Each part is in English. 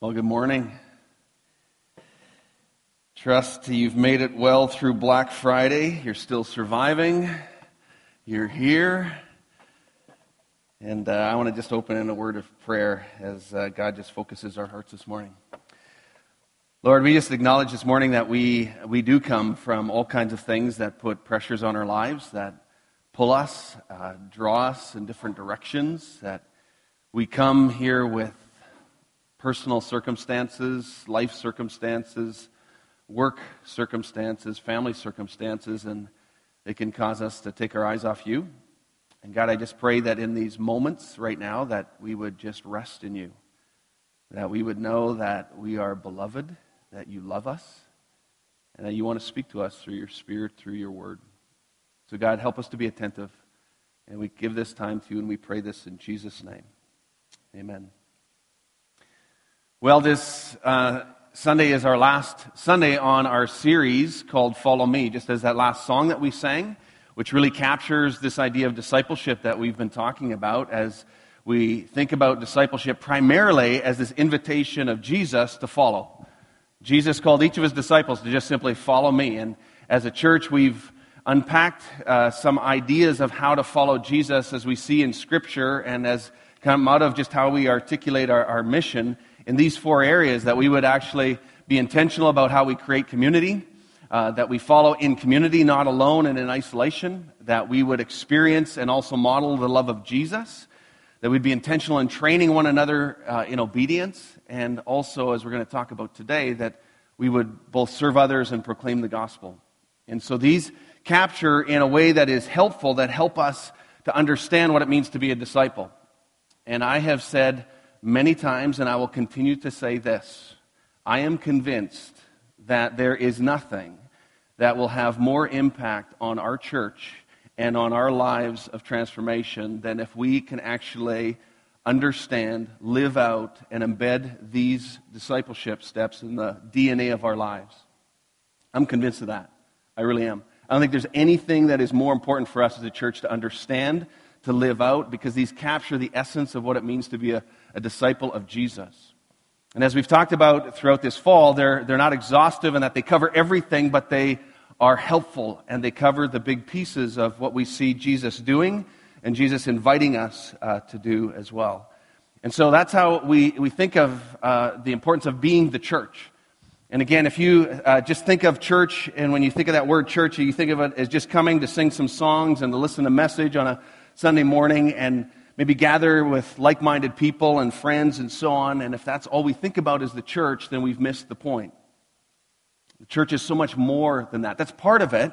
Well, good morning. Trust you've made it well through Black Friday. You're still surviving. You're here. And uh, I want to just open in a word of prayer as uh, God just focuses our hearts this morning. Lord, we just acknowledge this morning that we, we do come from all kinds of things that put pressures on our lives, that pull us, uh, draw us in different directions, that we come here with personal circumstances, life circumstances, work circumstances, family circumstances, and it can cause us to take our eyes off you. And God, I just pray that in these moments right now that we would just rest in you. That we would know that we are beloved, that you love us, and that you want to speak to us through your spirit, through your word. So God, help us to be attentive. And we give this time to you and we pray this in Jesus' name. Amen. Well, this uh, Sunday is our last Sunday on our series called Follow Me, just as that last song that we sang, which really captures this idea of discipleship that we've been talking about as we think about discipleship primarily as this invitation of Jesus to follow. Jesus called each of his disciples to just simply follow me. And as a church, we've unpacked uh, some ideas of how to follow Jesus as we see in Scripture and as come out of just how we articulate our, our mission in these four areas that we would actually be intentional about how we create community, uh, that we follow in community, not alone and in isolation, that we would experience and also model the love of Jesus, that we'd be intentional in training one another uh, in obedience, and also, as we're going to talk about today, that we would both serve others and proclaim the gospel. And so these capture in a way that is helpful, that help us to understand what it means to be a disciple. And I have said, many times, and I will continue to say this I am convinced that there is nothing that will have more impact on our church and on our lives of transformation than if we can actually understand, live out, and embed these discipleship steps in the DNA of our lives. I'm convinced of that. I really am. I don't think there's anything that is more important for us as a church to understand, to live out, because these capture the essence of what it means to be a, a disciple of Jesus. And as we've talked about throughout this fall, they're, they're not exhaustive in that they cover everything, but they are helpful and they cover the big pieces of what we see Jesus doing and Jesus inviting us uh, to do as well. And so that's how we, we think of uh, the importance of being the church. And again, if you uh, just think of church, and when you think of that word church, you think of it as just coming to sing some songs and to listen to a message on a Sunday morning, and maybe gather with like minded people and friends and so on. And if that's all we think about is the church, then we've missed the point. The church is so much more than that. That's part of it.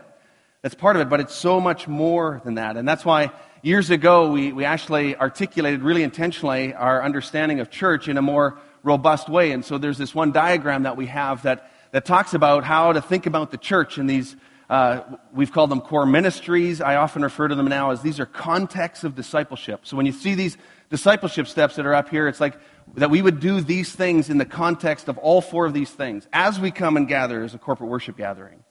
That's part of it, but it's so much more than that. And that's why years ago we, we actually articulated really intentionally our understanding of church in a more robust way. And so there's this one diagram that we have that, that talks about how to think about the church in these uh, we've called them core ministries. I often refer to them now as these are contexts of discipleship. So when you see these discipleship steps that are up here, it's like that we would do these things in the context of all four of these things as we come and gather as a corporate worship gathering,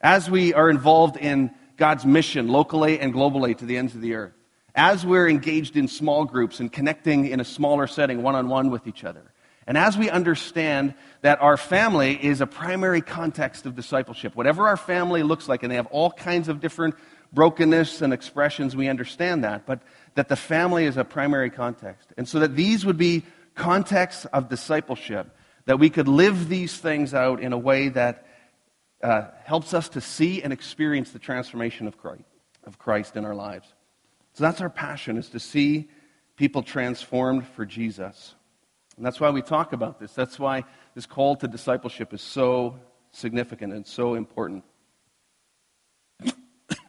as we are involved in God's mission locally and globally to the ends of the earth, as we're engaged in small groups and connecting in a smaller setting one on one with each other and as we understand that our family is a primary context of discipleship, whatever our family looks like, and they have all kinds of different brokenness and expressions, we understand that, but that the family is a primary context. And so that these would be contexts of discipleship, that we could live these things out in a way that uh, helps us to see and experience the transformation of Christ, of Christ in our lives. So that's our passion, is to see people transformed for Jesus. And that's why we talk about this. That's why this call to discipleship is so significant and so important.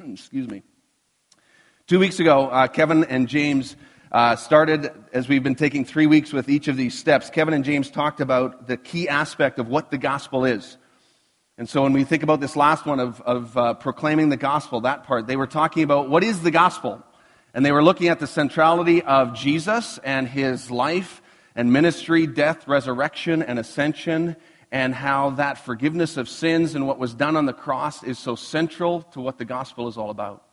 Excuse me. Two weeks ago, uh, Kevin and James uh, started, as we've been taking three weeks with each of these steps, Kevin and James talked about the key aspect of what the gospel is. And so when we think about this last one of, of uh, proclaiming the gospel, that part, they were talking about what is the gospel? And they were looking at the centrality of Jesus and his life and ministry, death, resurrection, and ascension, and how that forgiveness of sins and what was done on the cross is so central to what the gospel is all about.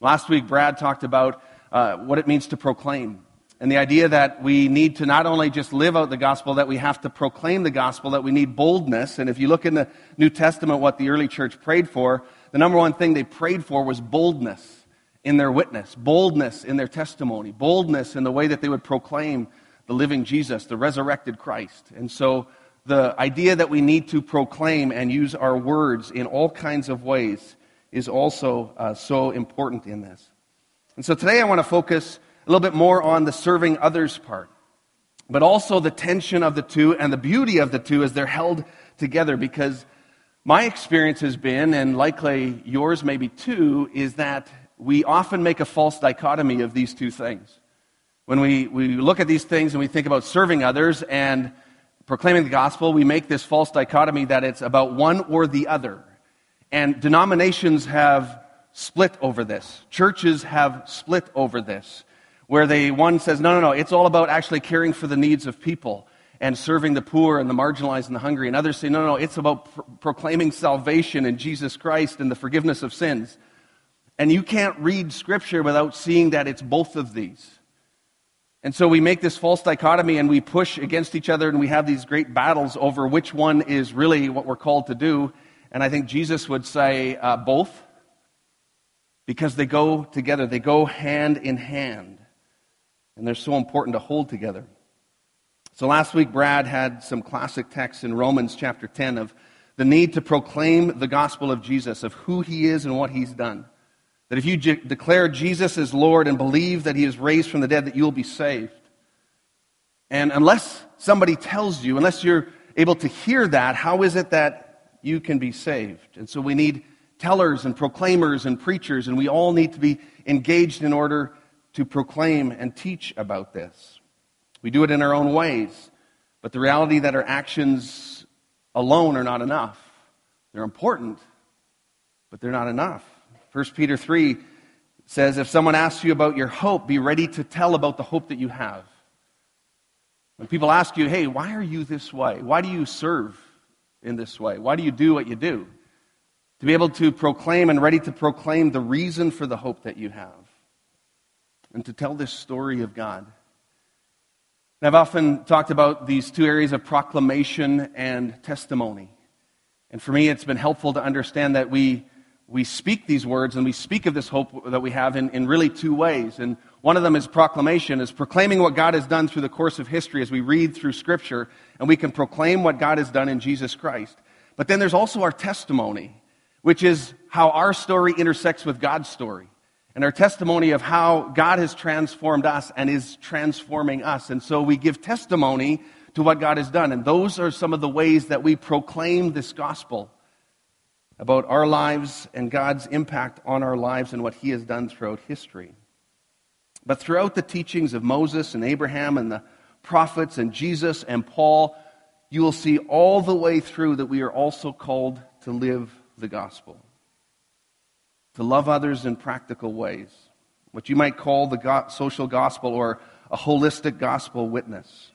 Last week, Brad talked about uh, what it means to proclaim and the idea that we need to not only just live out the gospel, that we have to proclaim the gospel, that we need boldness. And if you look in the New Testament, what the early church prayed for, the number one thing they prayed for was boldness in their witness, boldness in their testimony, boldness in the way that they would proclaim the living Jesus, the resurrected Christ. And so the idea that we need to proclaim and use our words in all kinds of ways is also uh, so important in this. And so today I want to focus a little bit more on the serving others part, but also the tension of the two and the beauty of the two as they're held together because my experience has been, and likely yours maybe too, is that we often make a false dichotomy of these two things. When we, we look at these things and we think about serving others and proclaiming the gospel, we make this false dichotomy that it's about one or the other. And denominations have split over this. Churches have split over this where they one says, no, no, no, it's all about actually caring for the needs of people and serving the poor and the marginalized and the hungry. And others say, no, no, no, it's about pro- proclaiming salvation in Jesus Christ and the forgiveness of sins. And you can't read Scripture without seeing that it's both of these. And so we make this false dichotomy and we push against each other and we have these great battles over which one is really what we're called to do. And I think Jesus would say uh, both because they go together, they go hand in hand. And they're so important to hold together. So last week, Brad had some classic texts in Romans chapter 10 of the need to proclaim the gospel of Jesus, of who he is and what he's done. That if you declare Jesus as Lord and believe that he is raised from the dead, that you'll be saved. And unless somebody tells you, unless you're able to hear that, how is it that you can be saved? And so we need tellers and proclaimers and preachers, and we all need to be engaged in order to proclaim and teach about this. We do it in our own ways, but the reality that our actions alone are not enough. They're important, but they're not enough. 1 Peter 3 says, If someone asks you about your hope, be ready to tell about the hope that you have. When people ask you, hey, why are you this way? Why do you serve in this way? Why do you do what you do? To be able to proclaim and ready to proclaim the reason for the hope that you have and to tell this story of God. And I've often talked about these two areas of proclamation and testimony. And for me, it's been helpful to understand that we, we speak these words and we speak of this hope that we have in, in really two ways. And one of them is proclamation, is proclaiming what God has done through the course of history as we read through Scripture, and we can proclaim what God has done in Jesus Christ. But then there's also our testimony, which is how our story intersects with God's story and our testimony of how God has transformed us and is transforming us. And so we give testimony to what God has done. And those are some of the ways that we proclaim this gospel about our lives and God's impact on our lives and what He has done throughout history. But throughout the teachings of Moses and Abraham and the prophets and Jesus and Paul, you will see all the way through that we are also called to live the gospel to love others in practical ways, what you might call the social gospel or a holistic gospel witness.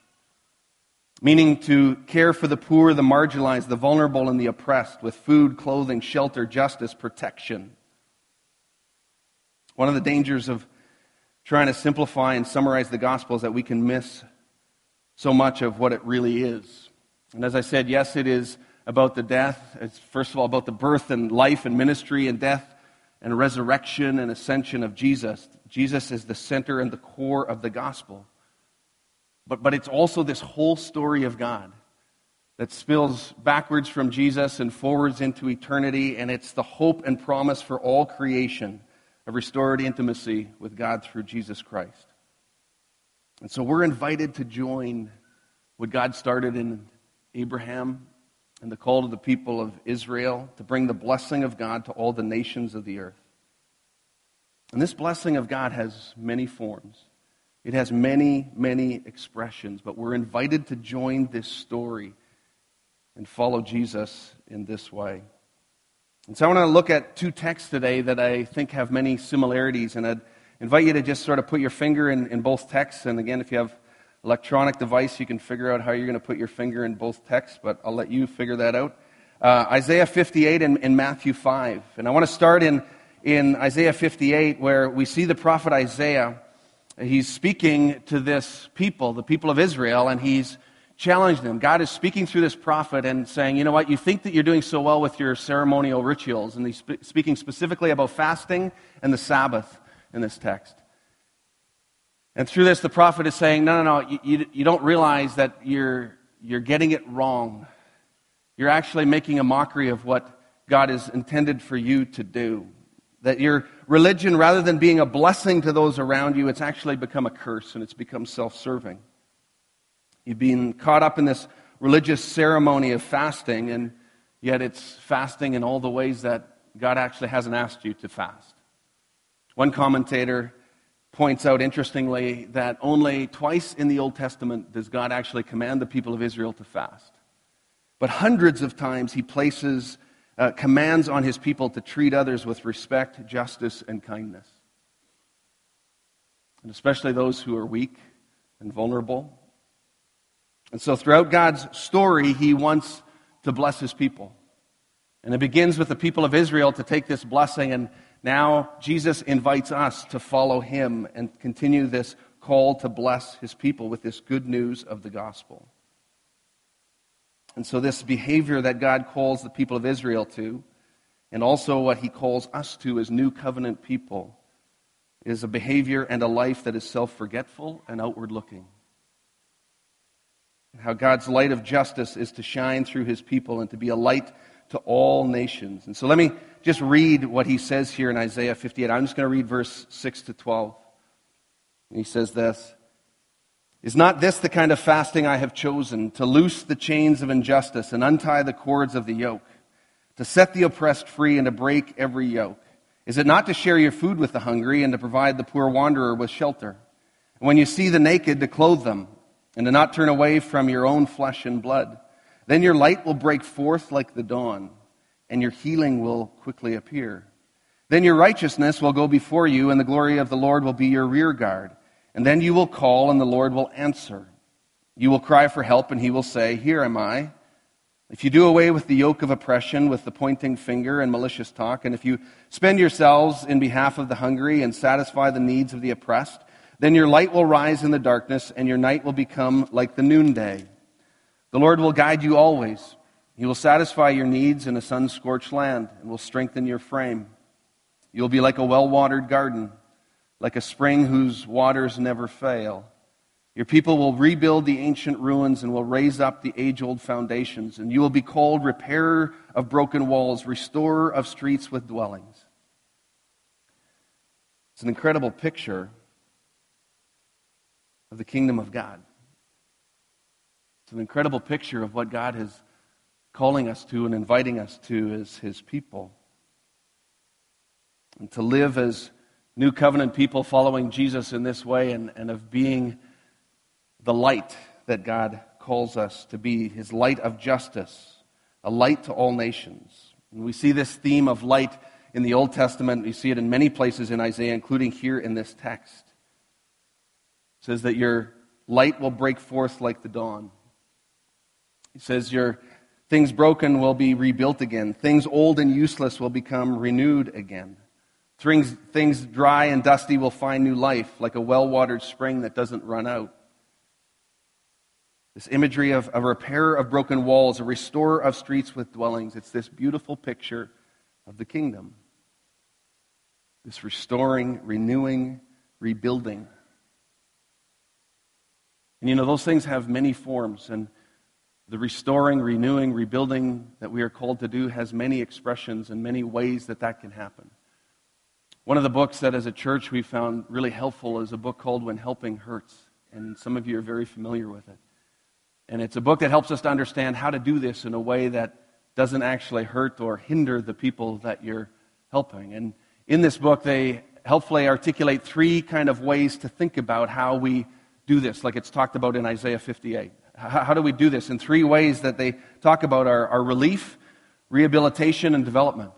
Meaning to care for the poor, the marginalized, the vulnerable, and the oppressed with food, clothing, shelter, justice, protection. One of the dangers of trying to simplify and summarize the gospel is that we can miss so much of what it really is. And as I said, yes, it is about the death. It's first of all about the birth and life and ministry and death and resurrection and ascension of Jesus. Jesus is the center and the core of the gospel. But, but it's also this whole story of God that spills backwards from Jesus and forwards into eternity, and it's the hope and promise for all creation of restored intimacy with God through Jesus Christ. And so we're invited to join what God started in Abraham and the call to the people of Israel to bring the blessing of God to all the nations of the earth. And this blessing of God has many forms. It has many, many expressions, but we're invited to join this story and follow Jesus in this way. And so I want to look at two texts today that I think have many similarities, and I'd invite you to just sort of put your finger in, in both texts. And again, if you have electronic device, you can figure out how you're going to put your finger in both texts, but I'll let you figure that out. Uh, Isaiah 58 and, and Matthew 5. And I want to start in, in Isaiah 58, where we see the prophet Isaiah he's speaking to this people, the people of Israel, and he's challenging them. God is speaking through this prophet and saying, you know what, you think that you're doing so well with your ceremonial rituals. And he's sp- speaking specifically about fasting and the Sabbath in this text. And through this, the prophet is saying, no, no, no, you, you, you don't realize that you're, you're getting it wrong. You're actually making a mockery of what God has intended for you to do. That your religion, rather than being a blessing to those around you, it's actually become a curse and it's become self serving. You've been caught up in this religious ceremony of fasting, and yet it's fasting in all the ways that God actually hasn't asked you to fast. One commentator points out interestingly that only twice in the Old Testament does God actually command the people of Israel to fast. But hundreds of times he places uh, commands on his people to treat others with respect, justice, and kindness. And especially those who are weak and vulnerable. And so, throughout God's story, he wants to bless his people. And it begins with the people of Israel to take this blessing, and now Jesus invites us to follow him and continue this call to bless his people with this good news of the gospel. And so, this behavior that God calls the people of Israel to, and also what he calls us to as new covenant people, is a behavior and a life that is self forgetful and outward looking. How God's light of justice is to shine through his people and to be a light to all nations. And so, let me just read what he says here in Isaiah 58. I'm just going to read verse 6 to 12. And he says this. Is not this the kind of fasting I have chosen to loose the chains of injustice and untie the cords of the yoke, to set the oppressed free and to break every yoke? Is it not to share your food with the hungry and to provide the poor wanderer with shelter? And when you see the naked, to clothe them and to not turn away from your own flesh and blood? Then your light will break forth like the dawn, and your healing will quickly appear. Then your righteousness will go before you, and the glory of the Lord will be your rear guard. And then you will call, and the Lord will answer. You will cry for help, and he will say, Here am I. If you do away with the yoke of oppression, with the pointing finger and malicious talk, and if you spend yourselves in behalf of the hungry and satisfy the needs of the oppressed, then your light will rise in the darkness, and your night will become like the noonday. The Lord will guide you always. He will satisfy your needs in a sun scorched land and will strengthen your frame. You will be like a well watered garden like a spring whose waters never fail. Your people will rebuild the ancient ruins and will raise up the age old foundations, and you will be called repairer of broken walls, restorer of streets with dwellings. It's an incredible picture of the kingdom of God. It's an incredible picture of what God is calling us to and inviting us to as his people. And to live as new covenant people following Jesus in this way and, and of being the light that God calls us to be, his light of justice, a light to all nations. And we see this theme of light in the Old Testament. We see it in many places in Isaiah, including here in this text. It says that your light will break forth like the dawn. He says your things broken will be rebuilt again. Things old and useless will become renewed again. Things, things dry and dusty will find new life, like a well watered spring that doesn't run out. This imagery of a repairer of broken walls, a restorer of streets with dwellings. It's this beautiful picture of the kingdom. This restoring, renewing, rebuilding. And you know, those things have many forms, and the restoring, renewing, rebuilding that we are called to do has many expressions and many ways that that can happen. One of the books that as a church we found really helpful is a book called When Helping Hurts. And some of you are very familiar with it. And it's a book that helps us to understand how to do this in a way that doesn't actually hurt or hinder the people that you're helping. And in this book, they helpfully articulate three kind of ways to think about how we do this, like it's talked about in Isaiah 58. How, do we do this? In three ways that they talk about our, our relief, rehabilitation, and development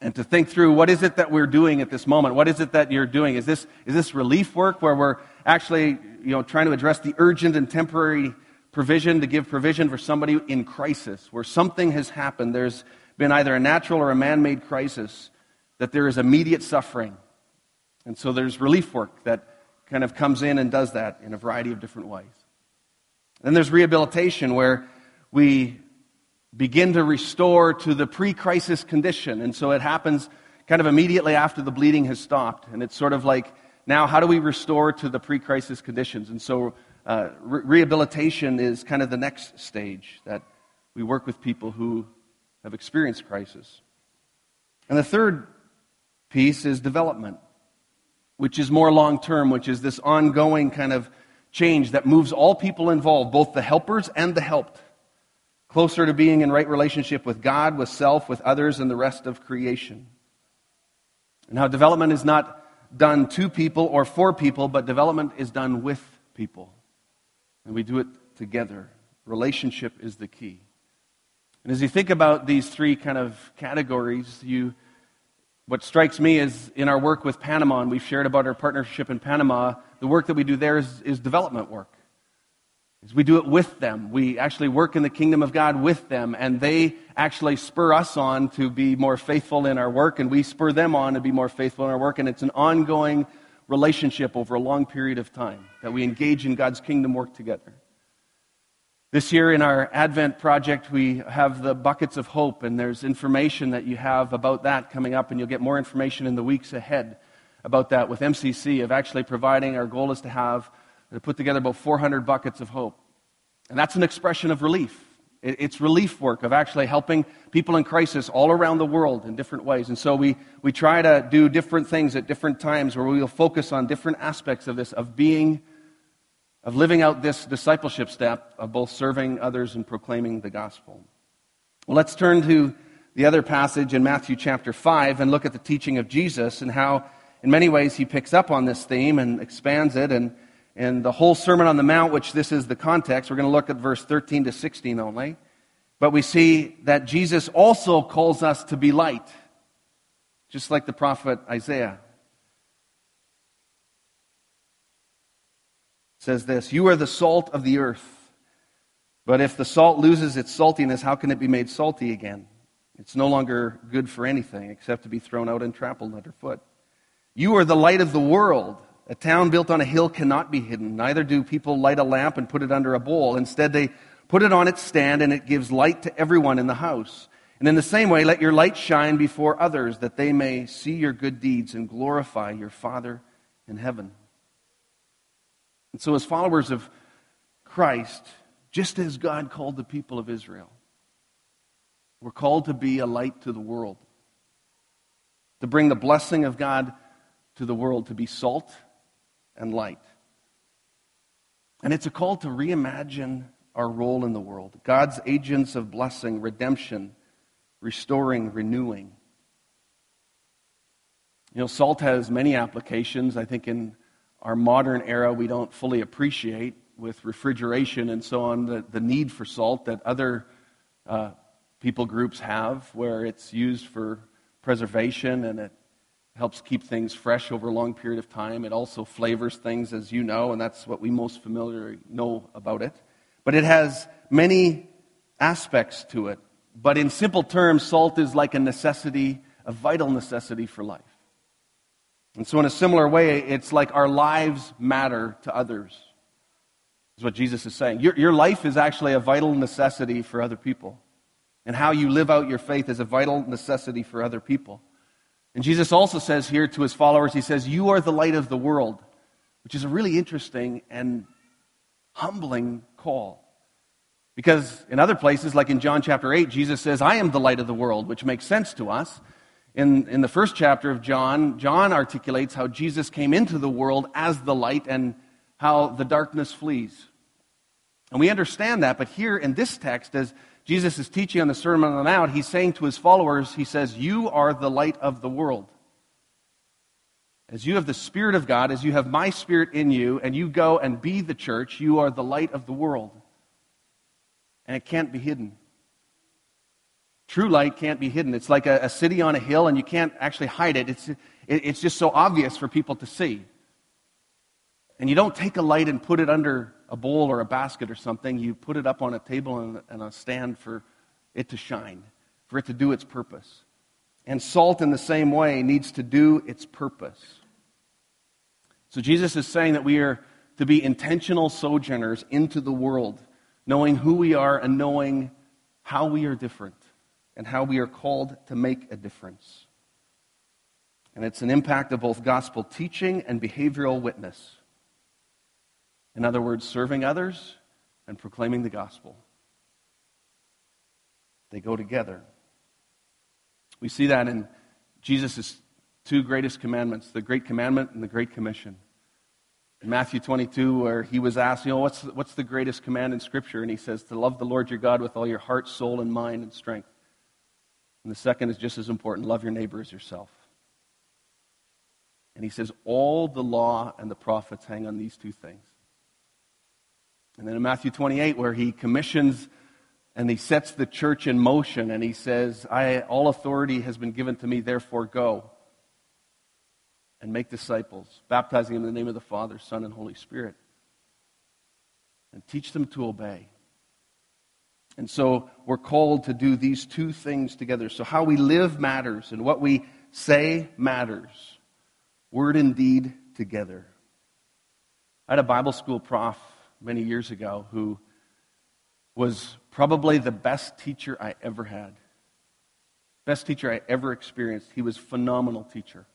and to think through what is it that we're doing at this moment? What is it that you're doing? Is this, is this relief work where we're actually you know, trying to address the urgent and temporary provision to give provision for somebody in crisis, where something has happened? There's been either a natural or a man made crisis, that there is immediate suffering. And so there's relief work that kind of comes in and does that in a variety of different ways. Then there's rehabilitation, where we begin to restore to the pre crisis condition. And so it happens kind of immediately after the bleeding has stopped. And it's sort of like, now, how do we restore to the pre crisis conditions? And so uh, re- rehabilitation is kind of the next stage that we work with people who have experienced crisis. And the third piece is development, which is more long term, which is this ongoing kind of change that moves all people involved, both the helpers and the helped, closer to being in right relationship with God, with self, with others, and the rest of creation. And how development is not done to people or for people, but development is done with people. And we do it together. Relationship is the key. And as you think about these three kind of categories, you, what strikes me is in our work with Panama, and we've shared about our partnership in Panama, the work that we do there is, is development work. Is we do it with them. We actually work in the kingdom of God with them, and they actually spur us on to be more faithful in our work, and we spur them on to be more faithful in our work, and it's an ongoing relationship over a long period of time that we engage in God's kingdom work together. This year in our Advent project, we have the Buckets of Hope, and there's information that you have about that coming up, and you'll get more information in the weeks ahead about that with MCC of actually providing. Our goal is to have, to put together about 400 buckets of hope. And that's an expression of relief. It's relief work of actually helping people in crisis all around the world in different ways. And so we, we try to do different things at different times where we will focus on different aspects of this, of being of living out this discipleship step of both serving others and proclaiming the gospel. Well, let's turn to the other passage in Matthew chapter 5 and look at the teaching of Jesus and how, in many ways, he picks up on this theme and expands it. And, and the whole Sermon on the Mount, which this is the context, we're going to look at verse 13 to 16 only. But we see that Jesus also calls us to be light, just like the prophet Isaiah. says this You are the salt of the earth. But if the salt loses its saltiness, how can it be made salty again? It's no longer good for anything except to be thrown out and trampled underfoot. You are the light of the world. A town built on a hill cannot be hidden. Neither do people light a lamp and put it under a bowl. Instead, they put it on its stand, and it gives light to everyone in the house. And in the same way, let your light shine before others, that they may see your good deeds and glorify your Father in heaven. And so, as followers of Christ, just as God called the people of Israel, we're called to be a light to the world, to bring the blessing of God to the world, to be salt and light. And it's a call to reimagine our role in the world God's agents of blessing, redemption, restoring, renewing. You know, salt has many applications. I think in our modern era we don't fully appreciate with refrigeration and so on, the, the need for salt that other uh, people groups have, where it's used for preservation and it helps keep things fresh over a long period of time. It also flavors things, as you know, and that's what we most familiarly know about it. But it has many aspects to it. But in simple terms, salt is like a necessity, a vital necessity for life. And so, in a similar way, it's like our lives matter to others, is what Jesus is saying. Your, your life is actually a vital necessity for other people. And how you live out your faith is a vital necessity for other people. And Jesus also says here to his followers, He says, You are the light of the world, which is a really interesting and humbling call. Because in other places, like in John chapter 8, Jesus says, I am the light of the world, which makes sense to us. In, in the first chapter of John, John articulates how Jesus came into the world as the light and how the darkness flees. And we understand that, but here in this text, as Jesus is teaching on the Sermon on the Mount, he's saying to his followers, He says, You are the light of the world. As you have the Spirit of God, as you have my Spirit in you, and you go and be the church, you are the light of the world. And it can't be hidden. True light can't be hidden. It's like a, a city on a hill, and you can't actually hide it. It's, it, it's just so obvious for people to see. And you don't take a light and put it under a bowl or a basket or something. You put it up on a table and, and a stand for it to shine, for it to do its purpose. And salt, in the same way, needs to do its purpose. So Jesus is saying that we are to be intentional sojourners into the world, knowing who we are and knowing how we are different and how we are called to make a difference. And it's an impact of both gospel teaching and behavioral witness. In other words, serving others and proclaiming the gospel. They go together. We see that in Jesus' two greatest commandments the Great Commandment and the Great Commission. In Matthew 22, where he was asked, you know, what's, what's the greatest command in Scripture? And he says, to love the Lord your God with all your heart, soul, and mind and strength. And the second is just as important love your neighbor as yourself. And he says, all the law and the prophets hang on these two things. And then in Matthew 28, where he commissions and he sets the church in motion and he says, I, All authority has been given to me, therefore go and make disciples, baptizing them in the name of the Father, Son, and Holy Spirit, and teach them to obey. And so we're called to do these two things together. So, how we live matters, and what we say matters. Word and deed together. I had a Bible school prof many years ago who was probably the best teacher I ever had. Best teacher I ever experienced. He was phenomenal teacher.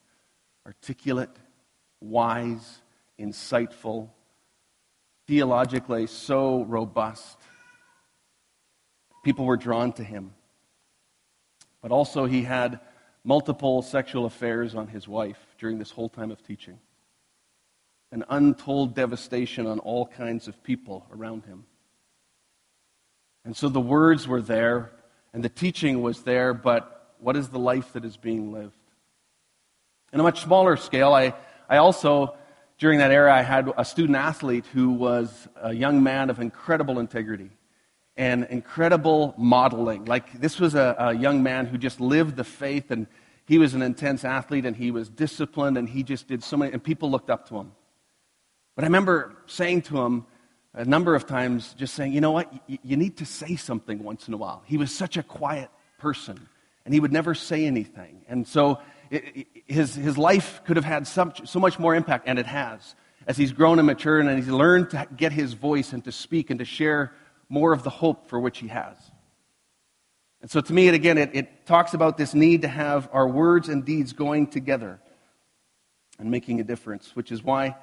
Articulate, wise, insightful, theologically so robust. People were drawn to him. But also, he had multiple sexual affairs on his wife during this whole time of teaching. An untold devastation on all kinds of people around him. And so the words were there, and the teaching was there, but what is the life that is being lived? In a much smaller scale, I, I also, during that era, I had a student athlete who was a young man of incredible integrity and incredible modeling. Like, this was a, a young man who just lived the faith, and he was an intense athlete, and he was disciplined, and he just did so many, and people looked up to him. But I remember saying to him, a number of times just saying, you know what, you, you need to say something once in a while. He was such a quiet person, and he would never say anything. And so it, it, his, his life could have had some, so much more impact, and it has, as he's grown and matured and he's learned to get his voice and to speak and to share more of the hope for which he has. And so to me, it, again, it, it talks about this need to have our words and deeds going together and making a difference, which is why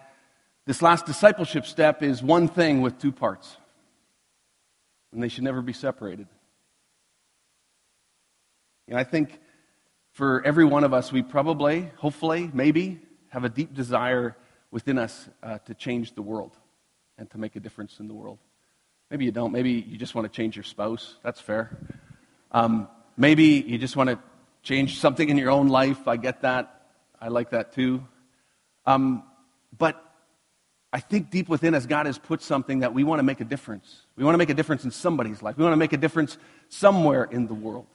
this last discipleship step is one thing with two parts, and they should never be separated. And I think for every one of us, we probably, hopefully, maybe, have a deep desire within us uh, to change the world and to make a difference in the world. Maybe you don't. Maybe you just want to change your spouse. That's fair. Um, maybe you just want to change something in your own life. I get that. I like that too. Um, but I think deep within us, God has put something that we want to make a difference. We want to make a difference in somebody's life. We want to make a difference somewhere in the world.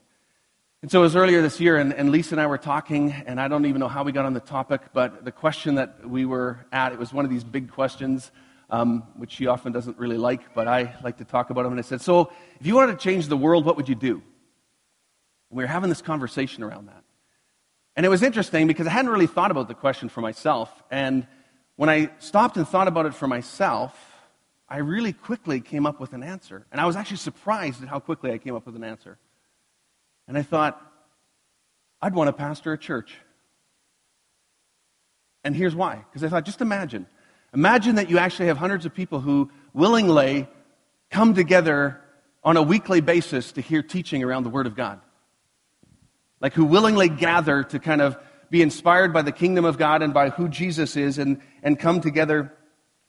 And so it was earlier this year, and, and, Lisa and I were talking, and I don't even know how we got on the topic, but the question that we were at, it was one of these big questions, um, which she often doesn't really like, but I like to talk about them. And I said, So, if you wanted to change the world, what would you do? And we were having this conversation around that. And it was interesting because I hadn't really thought about the question for myself. And when I stopped and thought about it for myself, I really quickly came up with an answer. And I was actually surprised at how quickly I came up with an answer. And I thought, I'd want to pastor a church. And here's why. Because I thought, just imagine. Imagine that you actually have hundreds of people who willingly come together on a weekly basis to hear teaching around the Word of God. Like who willingly gather to kind of be inspired by the kingdom of God and by who Jesus is and, and come together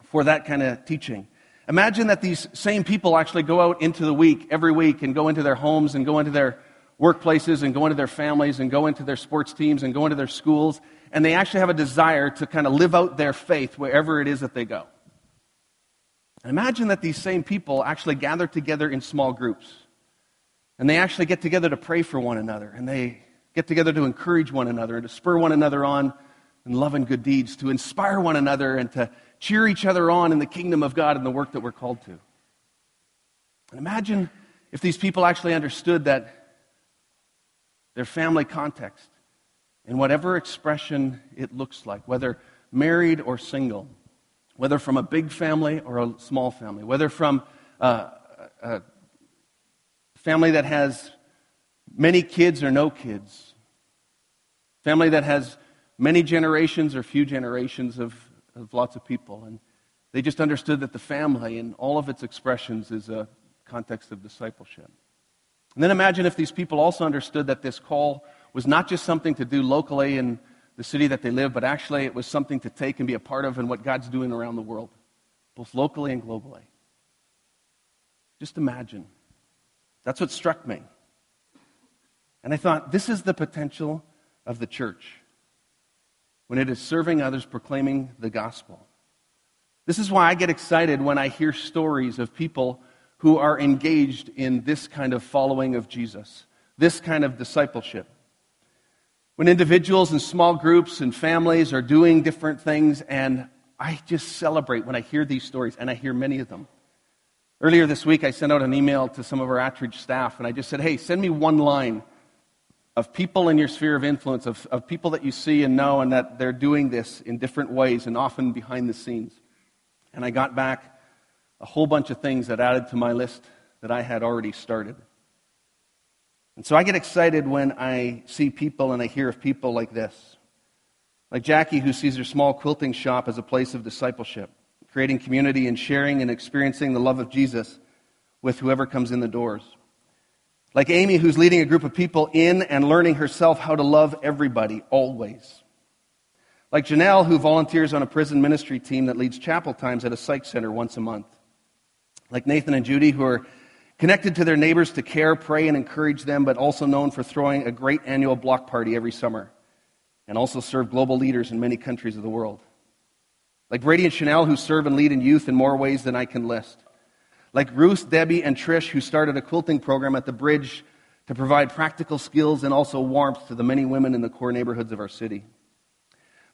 for that kind of teaching. Imagine that these same people actually go out into the week, every week, and go into their homes and go into their workplaces and go into their families and go into their sports teams and go into their schools, and they actually have a desire to kind of live out their faith wherever it is that they go. And imagine that these same people actually gather together in small groups. And they actually get together to pray for one another. And they get together to encourage one another and to spur one another on in love and good deeds, to inspire one another and to cheer each other on in the kingdom of God and the work that we're called to. And imagine if these people actually understood that their family context, in whatever expression it looks like, whether married or single, whether from a big family or a small family, whether from uh, a, a family that has many kids or no kids, family that has many generations or few generations of, of lots of people. And they just understood that the family and all of its expressions is a context of discipleship. And then imagine if these people also understood that this call was not just something to do locally in the city that they live, but actually it was something to take and be a part of in what God's doing around the world, both locally and globally. Just imagine. That's what struck me. And I thought, this is the potential of the church when it is serving others, proclaiming the gospel. This is why I get excited when I hear stories of people who are engaged in this kind of following of Jesus, this kind of discipleship. When individuals and small groups and families are doing different things, and I just celebrate when I hear these stories, and I hear many of them. Earlier this week, I sent out an email to some of our Attridge staff, and I just said, hey, send me one line of people in your sphere of influence, of, of people that you see and know, and that they're doing this in different ways and often behind the scenes. And I got back a whole bunch of things that added to my list that I had already started. And so I get excited when I see people and I hear of people like this. Like Jackie, who sees her small quilting shop as a place of discipleship, creating community and sharing and experiencing the love of Jesus with whoever comes in the doors. Like Amy, who's leading a group of people in and learning herself how to love everybody, always. Like Janelle, who volunteers on a prison ministry team that leads chapel times at a psych center once a month like Nathan and Judy, who are connected to their neighbors to care, pray, and encourage them, but also known for throwing a great annual block party every summer, and also serve global leaders in many countries of the world. Like Brady and Chanel, who serve and lead in youth in more ways than I can list. Like Ruth, Debbie, and Trish, who started a quilting program at the bridge to provide practical skills and also warmth to the many women in the core neighborhoods of our city.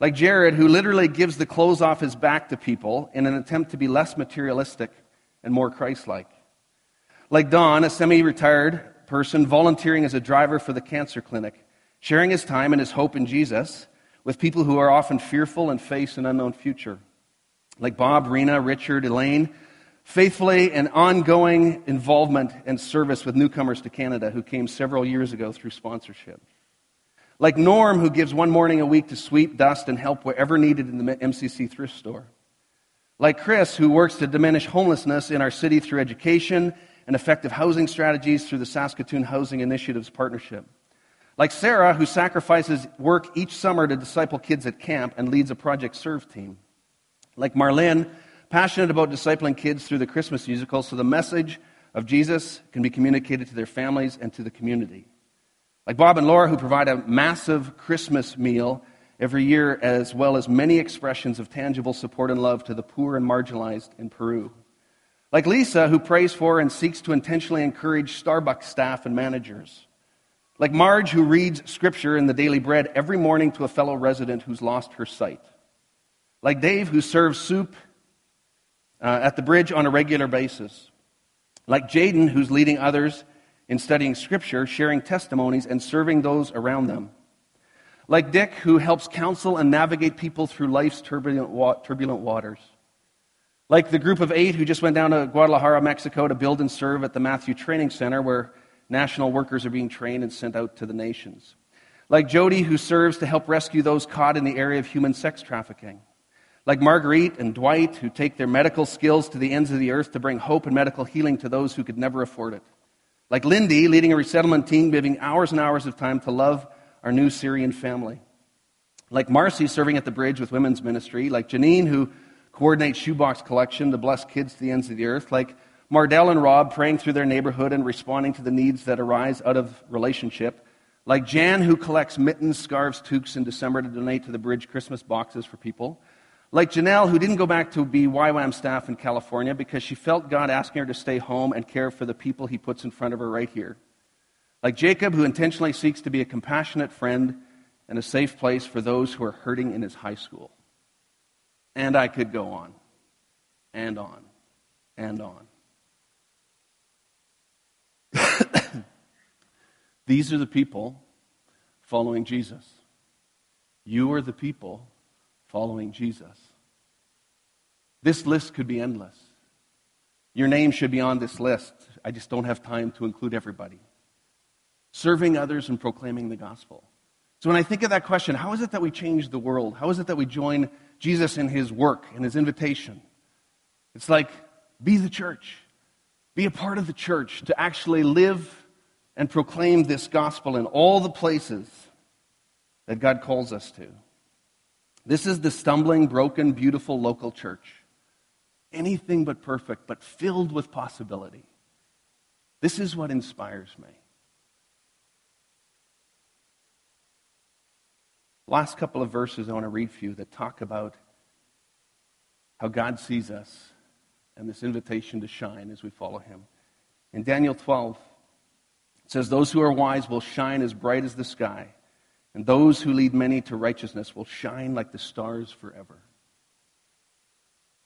Like Jared, who literally gives the clothes off his back to people in an attempt to be less materialistic and more Christ like. Like Don, a semi retired person volunteering as a driver for the cancer clinic, sharing his time and his hope in Jesus with people who are often fearful and face an unknown future. Like Bob, Rena, Richard, Elaine, faithfully and ongoing involvement and service with newcomers to Canada who came several years ago through sponsorship. Like Norm, who gives one morning a week to sweep, dust, and help wherever needed in the MCC thrift store. Like Chris, who works to diminish homelessness in our city through education and effective housing strategies through the Saskatoon Housing Initiatives Partnership. Like Sarah, who sacrifices work each summer to disciple kids at camp and leads a Project Serve team. Like Marlene, passionate about discipling kids through the Christmas musical so the message of Jesus can be communicated to their families and to the community. Like Bob and Laura, who provide a massive Christmas meal every year, as well as many expressions of tangible support and love to the poor and marginalized in Peru. Like Lisa, who prays for and seeks to intentionally encourage Starbucks staff and managers. Like Marge, who reads scripture in the daily bread every morning to a fellow resident who's lost her sight. Like Dave, who serves soup uh, at the bridge on a regular basis. Like Jaden, who's leading others in studying scripture, sharing testimonies, and serving those around them. Like Dick, who helps counsel and navigate people through life's turbulent, wa- turbulent waters. Like the group of eight who just went down to Guadalajara, Mexico to build and serve at the Matthew Training Center where national workers are being trained and sent out to the nations. Like Jody, who serves to help rescue those caught in the area of human sex trafficking. Like Marguerite and Dwight, who take their medical skills to the ends of the earth to bring hope and medical healing to those who could never afford it. Like Lindy, leading a resettlement team, giving hours and hours of time to love our new Syrian family. Like Marcy serving at the bridge with women's ministry, like Janine who coordinates shoebox collection to bless kids to the ends of the earth, like Mardell and Rob praying through their neighborhood and responding to the needs that arise out of relationship, like Jan who collects mittens, scarves, toques in December to donate to the bridge Christmas boxes for people, like Janelle who didn't go back to be YWAM staff in California because she felt God asking her to stay home and care for the people he puts in front of her right here. Like Jacob, who intentionally seeks to be a compassionate friend and a safe place for those who are hurting in his high school. And I could go on and on and on. These are the people following Jesus. You are the people following Jesus. This list could be endless. Your name should be on this list. I just don't have time to include everybody. Serving others and proclaiming the gospel. So when I think of that question, how is it that we change the world? How is it that we join Jesus in his work and his invitation? It's like, be the church. Be a part of the church to actually live and proclaim this gospel in all the places that God calls us to. This is the stumbling, broken, beautiful local church. Anything but perfect, but filled with possibility. This is what inspires me. Last couple of verses I want to read for you that talk about how God sees us and this invitation to shine as we follow him. In Daniel 12, it says, Those who are wise will shine as bright as the sky, and those who lead many to righteousness will shine like the stars forever.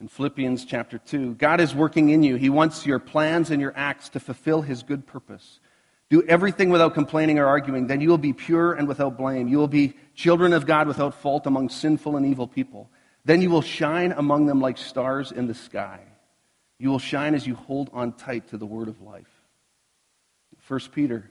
In Philippians chapter 2, God is working in you. He wants your plans and your acts to fulfill His good purpose. Do everything without complaining or arguing. Then you will be pure and without blame. You will be children of God without fault among sinful and evil people. Then you will shine among them like stars in the sky. You will shine as you hold on tight to the word of life. 1 Peter,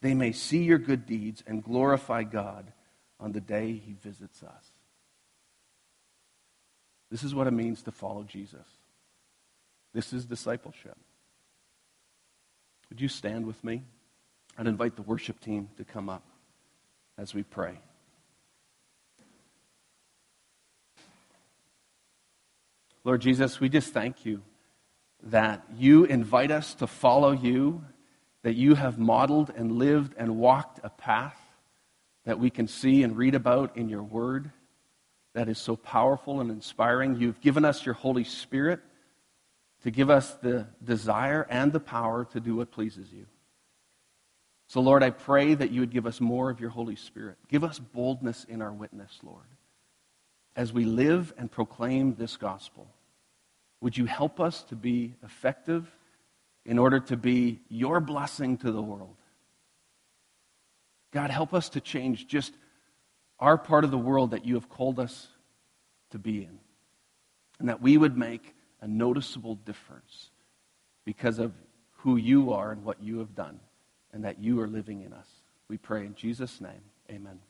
they may see your good deeds and glorify God on the day he visits us. This is what it means to follow Jesus. This is discipleship. Would you stand with me? I'd invite the worship team to come up as we pray. Lord Jesus, we just thank you that you invite us to follow you, that you have modeled and lived and walked a path that we can see and read about in your word that is so powerful and inspiring. You've given us your Holy Spirit to give us the desire and the power to do what pleases you. So, Lord, I pray that you would give us more of your Holy Spirit. Give us boldness in our witness, Lord, as we live and proclaim this gospel. Would you help us to be effective in order to be your blessing to the world? God, help us to change just our part of the world that you have called us to be in. And that we would make a noticeable difference because of who you are and what you have done, and that you are living in us. We pray in Jesus' name. Amen.